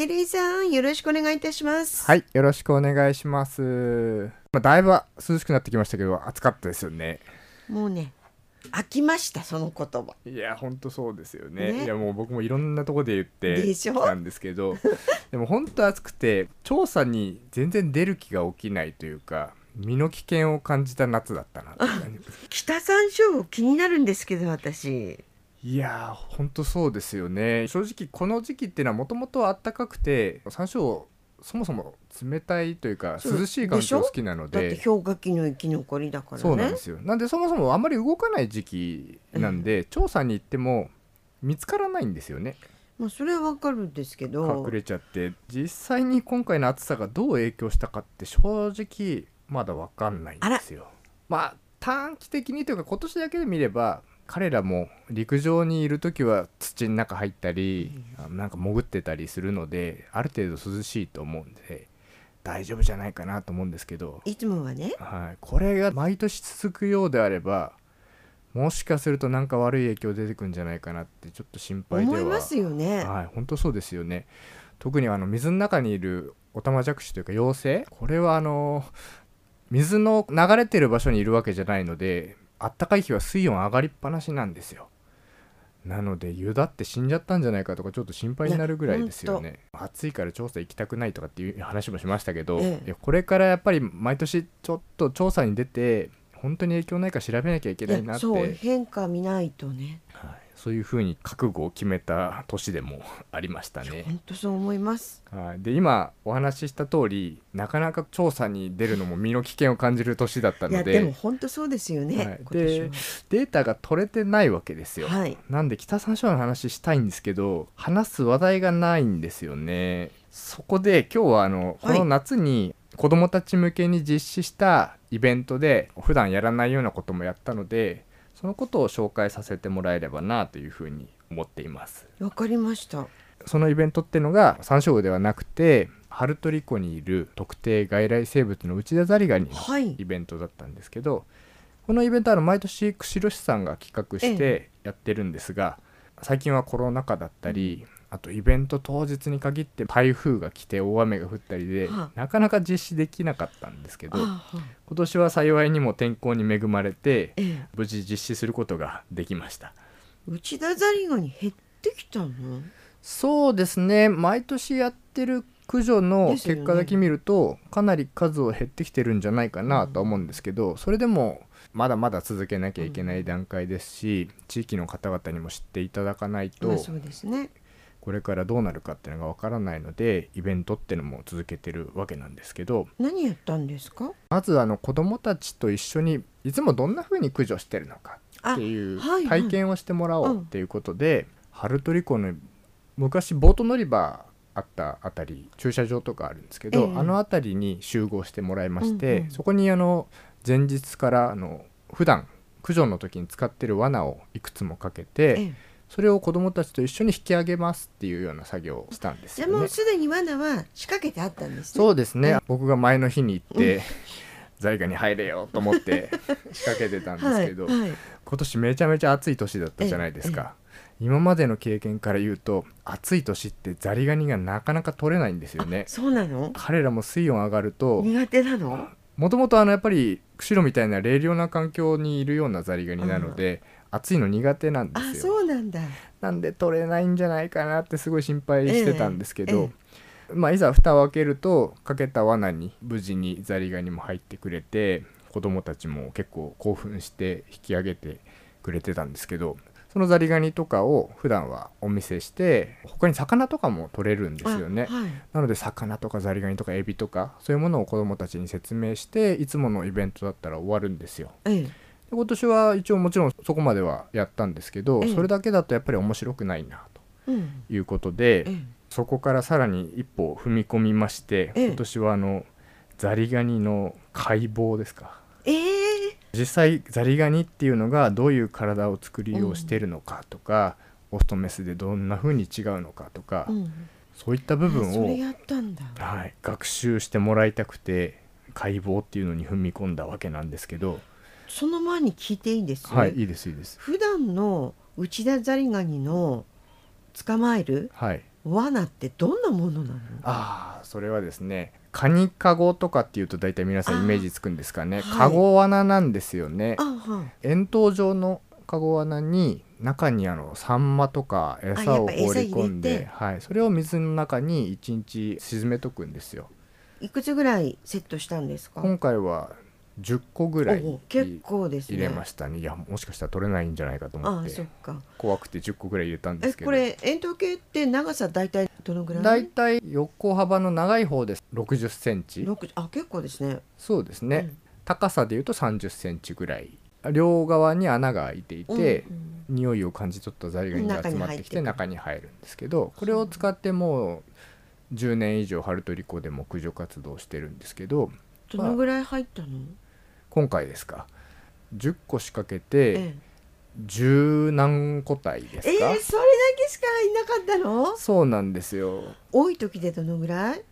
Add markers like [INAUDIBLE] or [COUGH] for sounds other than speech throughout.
テリーさんよろしくお願いいたしますはい、よろしくお願いします。まあ、だいぶ涼しくなってきましたけど、暑かったですよね。もうね飽きましたその言葉いや、ほんとそうですよね。ねいや、もう僕もいろんなとこで言ってたんですけど、[LAUGHS] でも本当暑くて、調査に全然出る気が起きないというか、身の危険を感じた夏だったな [LAUGHS] 北山椒気になるんですけど私いやー、ほんとそうですよね。正直この時期っていうのはもともと暖かくて、山椒そもそも冷たいというか涼しい環境好きなのだってで氷河期の生き残りだからね。そうなんですよ。なんでそもそもあんまり動かない時期なんで、調査に行っても見つからないんですよね。まあそれはわかるんですけど。隠れちゃって。実際に今回の暑さがどう影響したかって正直まだ分かんないんですよ。まあ短期的にというか今年だけで見れば彼らも陸上にいる時は土の中入ったり、あのなんか潜ってたりするのである程度涼しいと思うんで大丈夫じゃないかなと思うんですけど。いつもはね。はい、これが毎年続くようであればもしかするとなんか悪い影響出てくんじゃないかなってちょっと心配では。思いますよね。はい。本当そうですよね。特にあの水の中にいるオタマジャクシというか妖精。これはあの水の流れてる場所にいるわけじゃないのであったかい日は水温上がりっぱなしなんですよ。なので湯だって死んじゃったんじゃないかとかちょっと心配になるぐらいですよね。暑いから調査行きたくないとかっていう話もしましたけど、ええ。これからやっぱり毎年ちょっと調査に出て本当に影響ないか調べなきゃいけないなって。そう変化見ないとね。はい、そういうふうに覚悟を決めた年でもありましたね。本当そう思います。はい、で今お話しした通りなかなか調査に出るのも身の危険を感じる年だったいやのででも本当そうですよね、はい。でデータが取れてないわけですよ。ははい。なんで北山椒の話したいんですけど話す話題がないんですよね。そこで今日はあのこはい。の夏に子どもたち向けに実施したイベントで普段やらないようなこともやったのでそのことを紹介させてもらえればなというふうに思っています。わかりました。そのイベントっていうのがサンショウウオではなくてハルトリ湖にいる特定外来生物の内田ザリガニのはい。イベントだったんですけど、このイベントは毎年釧路市さんが企画してやってるんですが、最近はコロナ禍だったり、あとイベント当日に限って台風が来て大雨が降ったりで、はなかなか実施できなかったんですけどあは今年は幸いにも天候に恵まれてええ。無事実施することができました。内田ザリガニ減ってきたの？そうですね。毎年やってる駆除の結果だけ見ると、かなり数は減ってきてるんじゃないかなとは思うんですけど、それでもまだまだ続けなきゃいけない段階ですし、地域の方々にも知っていただかないと、まあそうですねこれからどうなるかっていうのがわからないのでイベントっていうのも続けてるわけなんですけど何やったんですか？まずあの子どもたちと一緒にいつもどんな風に駆除してるのかあっていうはいはい。体験をしてもらおうっていうことで、ハルトリ湖の昔ボート乗り場あったあたり駐車場とかあるんですけど、ええ。あの辺りに集合してもらいまして、うんうん。そこにあの前日からあの普段駆除の時に使ってる罠をいくつもかけて、ええそれを子どもたちと一緒に引き上げますっていうような作業をしたんですじゃあもうよね。すでに罠は仕掛けてあったんですね。そうですね、ええ僕が前の日に行って、在家に入れよと思って仕掛けてたんですけど、はいはい。今年めちゃめちゃ暑い年だったじゃないですか、今までの経験から言うと暑い年ってザリガニがなかなか取れないんですよね。そうなの？彼らも水温上がると苦手なの？もともとあのやっぱり釧路みたいな冷涼な環境にいるようなザリガニなので、暑いの苦手なんであすよ。そうなんだ。なんで取れないんじゃないかなってすごい心配してたんですけど、えまあ、いざ蓋を開けるとかけた罠に無事にザリガニも入ってくれて子供たちも結構興奮して引き上げてくれてたんですけどそのザリガニとかを普段はお見せして他に魚とかも取れるんですよね。あはい。なので魚とかザリガニとかエビとかそういうものを子供たちに説明していつものイベントだったら終わるんですよ。え今年は一応もちろんそこまではやったんですけど、ええ。それだけだとやっぱり面白くないなうん。ということで、ええ。そこからさらに一歩踏み込みまして、ええ。今年はあのザリガニの解剖ですか。ええ。実際ザリガニっていうのがどういう体を作りをしてるのかとか、オスとメスでどんな風に違うのかとか、うん。そういった部分を、はい、学習してもらいたくて解剖っていうのに踏み込んだわけなんですけど、その前に聞いていいです？はいいいですいいです。普段の内田ザリガニの捕まえるはい。罠ってどんなものなの？ああそれはですねカニカゴとかっていうと大体皆さんイメージつくんですかね。はい。カゴ罠なんですよね。あは円筒状のカゴ罠に中にあのサンマとか餌を放り込んで、はい、それを水の中に1日沈めとくんですよ。いくつぐらいセットしたんですか？今回は10個ぐらいお結構ですね。入れましたね。いやもしかしたら取れないんじゃないかと思ああって怖くて10個ぐらい入れたんでえすけど。これ円筒形って長さ大体どのぐらい？だいたい横幅の長い方です。6 0センチ。六あ結構ですね。そうですね、うん。高さでいうと3 0センチぐらい。両側に穴が開いていて、うんうん。匂いを感じ取ったザリガニが集まってきて中中に入るんですけどこれを使ってもう10年以上ハルトリコでも駆除活動してるんですけどどのぐらい入ったの、今回ですか？10個仕掛けえて10何個体ですええか、ーそれだけしかいなかったの？そうなんですよ。多い時でどのぐらい？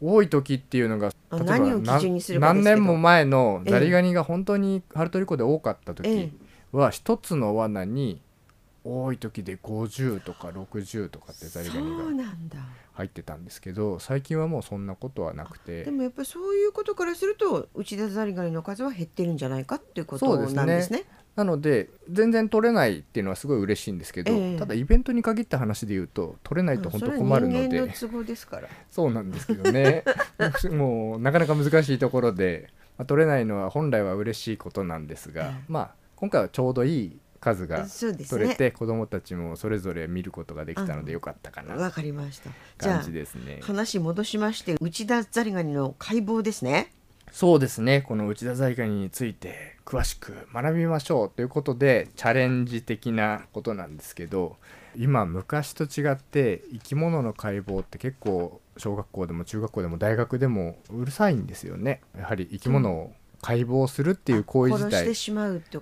多い時っていうのがあ例えば何を基準にするか何年も前のザリガニが本当にハルトリコで多かった時、ええ。は一つの罠に多い時で50とか60とかってザリガニそうが入ってたんですけど最近はもうそんなことはなくて。でもやっぱりそういうことからすると内田ザリガニの数は減ってるんじゃないかっていうことそうですね。なんですね。なので全然取れないっていうのはすごい嬉しいんですけど、ええ。ただイベントに限った話で言うと取れないと本当困るの人間ので都合ですから。そうなんですけどね。[LAUGHS] もうなかなか難しいところで、まあ、取れないのは本来は嬉しいことなんですが、ええ。まあ今回はちょうどいい数が取れね。て子どもたちもそれぞれ見ることができたのでよかったかなわかりました。じゃ感あじですね。話戻しまして内田ザリガニの解剖ですね。そうですねこの内田ザリガニについて詳しく学びましょうということでチャレンジ的なことなんですけど今昔と違って生き物の解剖って結構小学校でも中学校でも大学でもうるさいんですよねやはり生き物を解剖するっていう行為自体。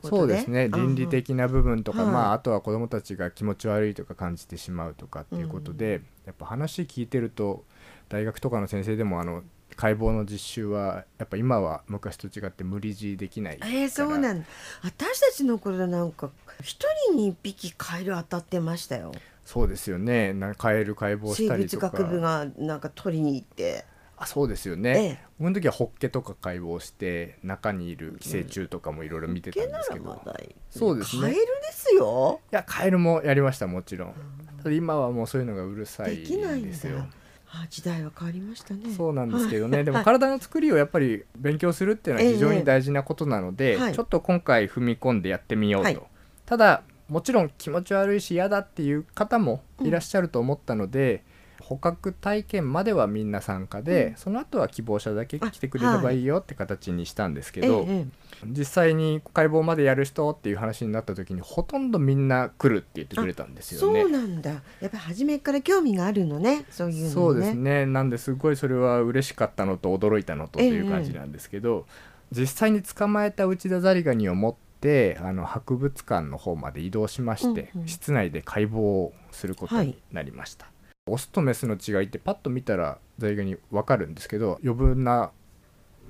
そうですねあ倫理的な部分とか、はいまあ、あとは子どもたちが気持ち悪いとか感じてしまうとかっていうことで、やっぱ話聞いてると大学とかの先生でもあの解剖の実習はやっぱ今は昔と違って無理強いできないえー、そうなんだ。私たちの頃なんか一人に一匹カエル当たってましたよ。そうですよねなカエル解剖生したりとか物学部がなんか取りに行って。あそうですよえね、えこの時はホッケとか解剖して中にいる寄生虫とかもいろいろ見てたんですけど、ならまだいい。そうですね。カエルですよ。いやカエルもやりましたもちろん。ただ今はもうそういうのがうるさいできないんだ。んですよ。あ時代は変わりましたね。そうなんですけどね、でも体の作りをやっぱり勉強するっていうのは非常に大事なことなので、ええはい。ちょっと今回踏み込んでやってみようと、はい。ただもちろん気持ち悪いし嫌だっていう方もいらっしゃると思ったので、捕獲体験まではみんな参加で、うんその後は希望者だけ来てくれればいいよって形にしたんですけど、えええ実際に解剖までやる人っていう話になった時にほとんどみんな来るって言ってくれたんですよねそう。なんだ。やっぱり初めから興味があるのね。そういうのね。そうですねなんですごいそれは嬉しかったのと驚いたのとという感じなんですけど、実際に捕まえた内田ザリガニを持ってあの博物館の方まで移動しまして、うんうん室内で解剖をすることになりました、オスとメスの違いってパッと見たらザリガニ分かるんですけど余分な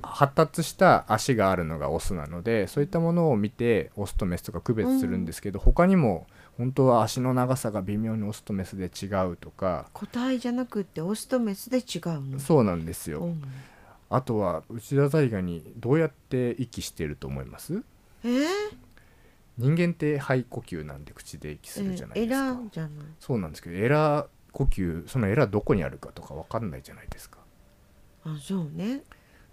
発達した足があるのがオスなのでそういったものを見てオスとメスとか区別するんですけど、他にも本当は足の長さが微妙にオスとメスで違うとか個体じゃなくってオスとメスで違うの？そうなんですよ、うん。あとは内田ザリガニどうやって息してると思います？えー、人間って肺呼吸なんで口で息するじゃないですか、エラーじゃない。そうなんですけどエラー呼吸そのエラーどこにあるかとか分かんないじゃないですか。あそうね。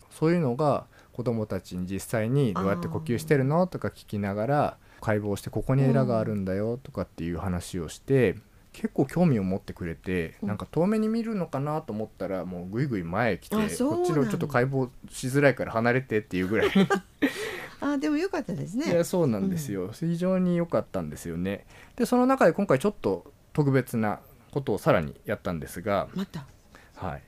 そういうのが子供たちに実際にどうやって呼吸してるのとか聞きながら解剖してここにエラがあるんだよとかっていう話をして結構興味を持ってくれてうん。なんか遠目に見るのかなと思ったらもうぐいぐい前へ来てこっちのちょっと解剖しづらいから離れてっていうぐらい。[LAUGHS] あでもよかったですいね。やそうなんですよ、非常に良かったんですよね。でその中で今回ちょっと特別なことをさらにやったんですが、また？はい、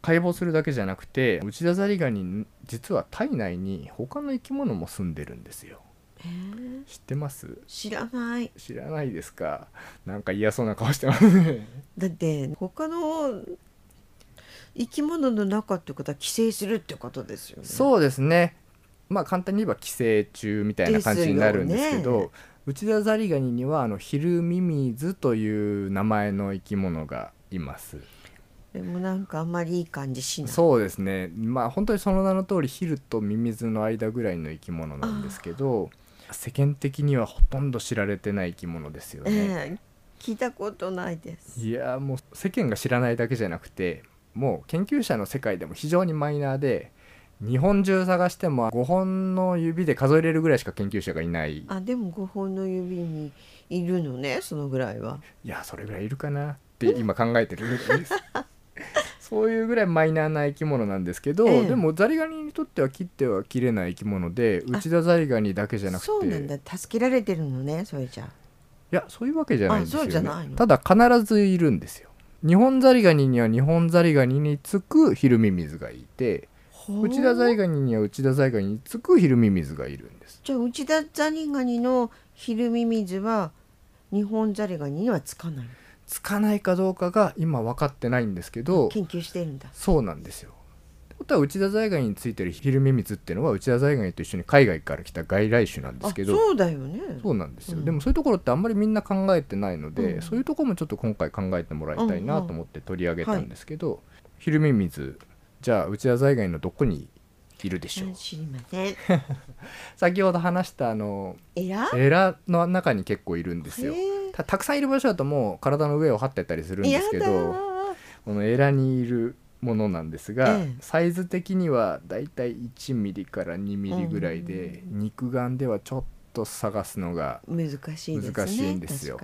解剖するだけじゃなくて内田ザリガニ実は体内に他の生き物も住んでるんですよ。え。ー、知ってます？知らない。知らないですか？なんか嫌そうな顔してますね。[LAUGHS] だって他の生き物の中ってことは寄生するってことですよね。そうですね。まあ簡単に言えば寄生虫みたいな感じになるんですけどね内田ザリガニにはあのヒルミミズという名前の生き物がいます。でもなんかあんまりいい感じしない。そうですね。まあ本当にその名の通りヒルとミミズの間ぐらいの生き物なんですけど世間的にはほとんど知られてない生き物ですよね、ええ聞いたことないです。いやもう世間が知らないだけじゃなくてもう研究者の世界でも非常にマイナーで日本中探しても5本の指で数えれるぐらいしか研究者がいない。あでも5本の指にいるのねそのぐらいは。いやそれぐらいいるかな。って今考えてる。んですそういうぐらいマイナーな生き物なんですけど、ええ。でもザリガニにとっては切っては切れない生き物であ。内田ザリガニだけじゃなくて。そうなんだ。助けられてるのねそれじゃあ。いやそういうわけじゃないんですよ、あそうじゃねないの。ただ必ずいるんですよ。日本ザリガニには日本ザリガニにつくヒルミミズがいて内田ザリガニには内田ザリガニにつくヒルミミズがいるんです。じゃあ内田ザリガニのヒルミミズは日本ザリガニにはつかない。つかないかどうかが今分かってないんですけど研究してるんだ。そうなんですよ。ことは内田ザリガニについてるヒルミミズっていうのは内田ザリガニと一緒に海外から来た外来種なんですけどあそうだよね。そうなんですよ、うん。でもそういうところってあんまりみんな考えてないので、うん。そういうところもちょっと今回考えてもらいたいなと思って取り上げたんですけど、ヒルミミズじゃあ内田ザリガニのどこにいるでしょう、知りません。[LAUGHS] 先ほど話したあのえらエラの中に結構いるんですよ。へたたくさんいる場所だともう体の上を張ってたりするんですけどこのエラにいるものなんですが、ええ。サイズ的にはだいたい1ミリから2ミリぐらいで、肉眼ではちょっと探すのが難しいんですよ。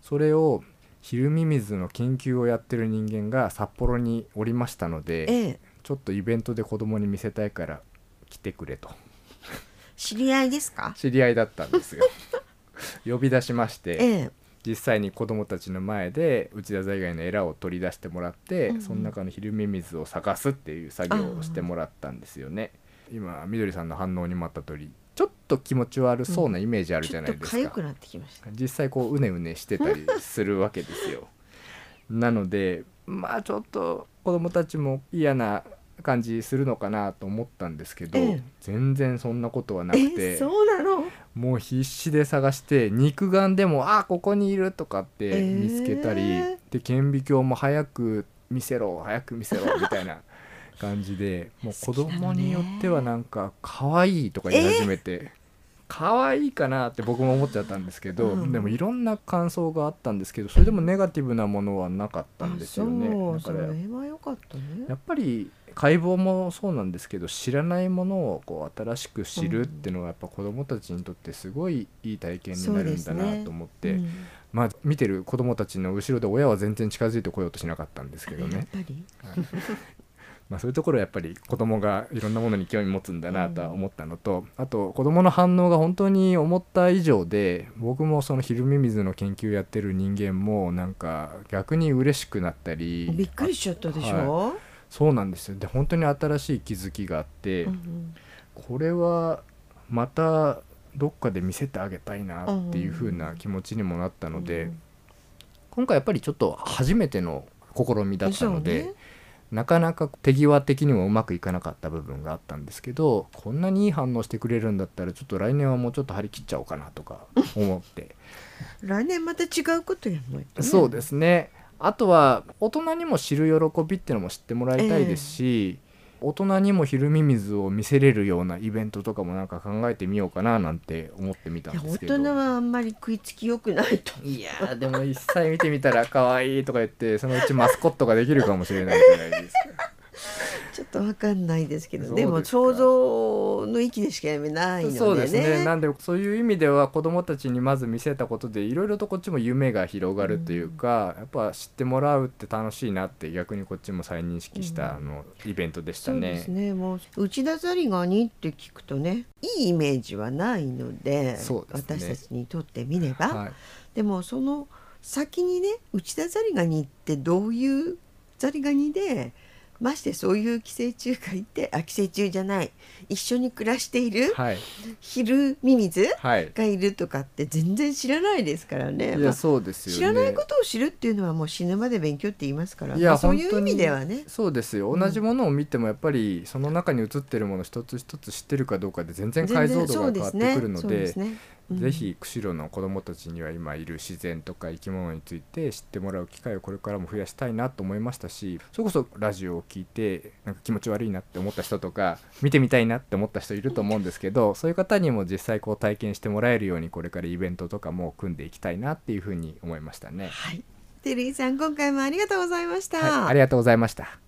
それをヒルミミズの研究をやってる人間が札幌におりましたのでええ。ちょっとイベントで子供に見せたいから来てくれと。知り合いですか？[LAUGHS] 知り合いだったんですよ。[LAUGHS] 呼び出しましてええ。実際に子供たちの前で内田在外のエラを取り出してもらって、うんうん。その中のヒルミミズを探すっていう作業をしてもらったんですよね。今みどりさんの反応にもあった通りちょっと気持ち悪そうなイメージあるじゃないですか、痒くなってきました。実際こううねうねしてたりするわけですよ。なのでまあちょっと子供たちも嫌な感じするのかなと思ったんですけど、ええ。全然そんなことはなくえてそうなの？もう必死で探して肉眼でもあここにいるとかってええ見つけたり、で顕微鏡も早く見せろ早く見せろみたいな感じでもう子供によってはなんか可愛いとか言い始めて、可愛いかなって僕も思っちゃったんですけど、うん。でもいろんな感想があったんですけどそれでもネガティブなものはなかったんですよね。だからそれは良かったね。やっぱり解剖もそうなんですけど知らないものをこう新しく知るっていうのがやっぱ子どもたちにとってすごいいい体験になるんだなと思って、うん。まあ見てる子どもたちの後ろで親は全然近づいてこようとしなかったんですけどね、まあ、そういうところはやっぱり子どもがいろんなものに興味持つんだなとは思ったのと、あと子どもの反応が本当に思った以上で僕もそのヒルミミズの研究やってる人間もなんか逆に嬉しくなったりびっくりしちゃったでしょ、そうなんですよ。で本当に新しい気づきがあって、うんこれはまたどっかで見せてあげたいなっていう風な気持ちにもなったので、うん今回やっぱりちょっと初めての試みだったので、なかなか手際的にもうまくいかなかった部分があったんですけどこんなにいい反応してくれるんだったらちょっと来年はもうちょっと張り切っちゃおうかなとか思って、来年また違うことやんないとね。そうですね。あとは大人にも知る喜びっていうのも知ってもらいたいですし、大人にもヒルミミズを見せれるようなイベントとかもなんか考えてみようかななんて思ってみたんですけど。大人はあんまり食いつきよくないと。いやーでも一切見てみたら可愛いとか言ってそのうちマスコットができるかもしれないじゃないですかとわかんないですけどでも想像の域でしか読めないのでね。そうですね。なんでそういう意味では子どもたちにまず見せたことでいろいろとこっちも夢が広がるというか、やっぱ知ってもらうって楽しいなって逆にこっちも再認識した、あのイベントでしたね。そうですね。もう内田ザリガニって聞くとねいいイメージはないのでね。私たちにとってみれば、はい。でもその先にね内田ザリガニってどういうザリガニでましてそういう寄生虫がいてあ寄生虫じゃない。一緒に暮らしているはい。ヒルミミズはい。がいるとかって全然知らないですからね。そうですよね。知らないことを知るっていうのはもう死ぬまで勉強って言いますから、いやまあそういう意味ではね。そうですよ。うん。同じものを見てもやっぱりその中に映ってるもの一つ一つ知ってるかどうかで全然解像度が変わってくるのでそぜひ釧路の子どもたちには今いる自然とか生き物について知ってもらう機会をこれからも増やしたいなと思いましたしそれこそラジオを聞いてなんか気持ち悪いなって思った人とか見てみたいなって思った人いると思うんですけどそういう方にも実際こう体験してもらえるようにこれからイベントとかも組んでいきたいなっていうふうに思いましたね。はいテリーさん今回もありがとうございました、はい、ありがとうございました。